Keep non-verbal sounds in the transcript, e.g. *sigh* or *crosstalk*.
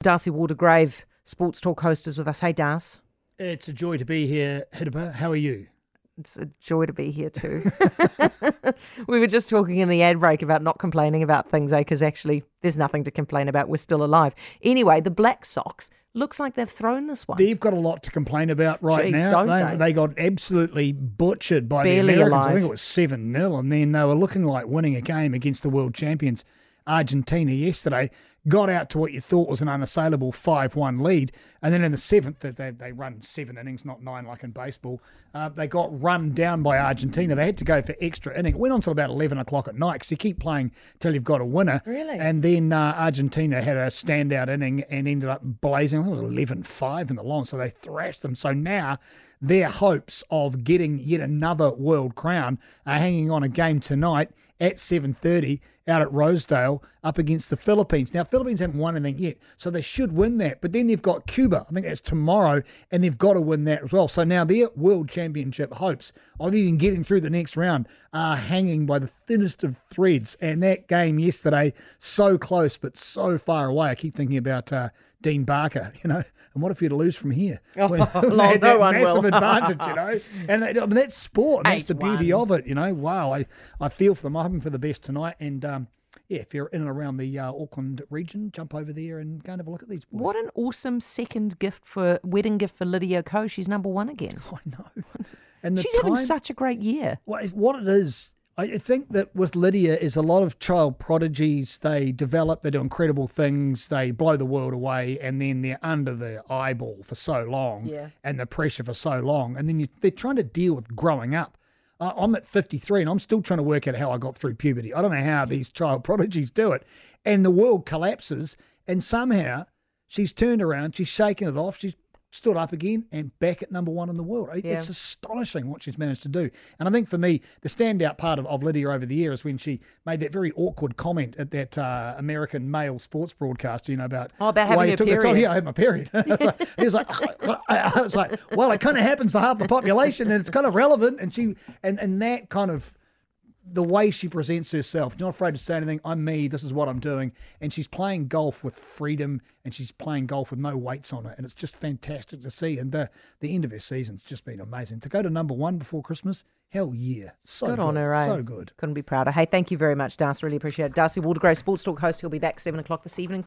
Darcy Waldegrave, Sports Talk host, is with us. Hey, Darcy. It's a joy to be here, Hidaba. How are you? It's a joy to be here too. *laughs* we were just talking in the ad break about not complaining about things, eh? Because actually, there's nothing to complain about. We're still alive. Anyway, the Black Sox looks like they've thrown this one. They've got a lot to complain about right Jeez, now. don't They, they? they got absolutely butchered by Barely the Americans. I think it was 7 0, and then they were looking like winning a game against the world champions. Argentina yesterday got out to what you thought was an unassailable 5 1 lead. And then in the seventh, they, they run seven innings, not nine like in baseball. Uh, they got run down by Argentina. They had to go for extra inning. It went on till about 11 o'clock at night because you keep playing till you've got a winner. Really? And then uh, Argentina had a standout inning and ended up blazing. I think it was 11 5 in the long. So they thrashed them. So now their hopes of getting yet another world crown are hanging on a game tonight at 7.30 out at Rosedale up against the Philippines. Now, Philippines haven't won anything yet, so they should win that. But then they've got Cuba. I think that's tomorrow, and they've got to win that as well. So now their world championship hopes of even getting through the next round are hanging by the thinnest of threads. And that game yesterday, so close but so far away. I keep thinking about uh, Dean Barker, *laughs* you know, and what if you'd lose from here? *laughs* Oh, When- no, when *laughs* they had no that one massive advantage, you know. And I mean, that's sport, and that's the beauty 8-1. of it, you know. Wow, I, I feel for them. I'm hoping for the best tonight. And um, yeah, if you're in and around the uh, Auckland region, jump over there and go and have a look at these boys. what an awesome second gift for wedding gift for Lydia Ko. She's number one again. *laughs* I know. And the She's time, having such a great year. What, what it is, I think that with Lydia is a lot of child prodigies. They develop, they do incredible things, they blow the world away, and then they're under the eyeball for so long Yeah. and the pressure for so long. And then you, they're trying to deal with growing up. I'm at 53 and I'm still trying to work out how I got through puberty. I don't know how these child *laughs* prodigies do it. And the world collapses, and somehow she's turned around, she's shaken it off, she's stood up again and back at number one in the world. Yeah. It's astonishing what she's managed to do. And I think for me, the standout part of, of Lydia over the year is when she made that very awkward comment at that uh, American male sports broadcaster, you know, about Oh, about why you took the time. period. Yeah, I had my period. *laughs* he was like, *laughs* I was like, well, it kind of happens to half the population and it's kind of relevant. And she, and, and that kind of, the way she presents herself, not afraid to say anything. I'm me. This is what I'm doing. And she's playing golf with freedom, and she's playing golf with no weights on her, and it's just fantastic to see. And the the end of her season's just been amazing. To go to number one before Christmas, hell yeah, so Good good, on her, eh? so good. Couldn't be prouder. Hey, thank you very much, Darcy. Really appreciate it. Darcy Waldegrave, Sports Talk host. He'll be back 7 o'clock this evening.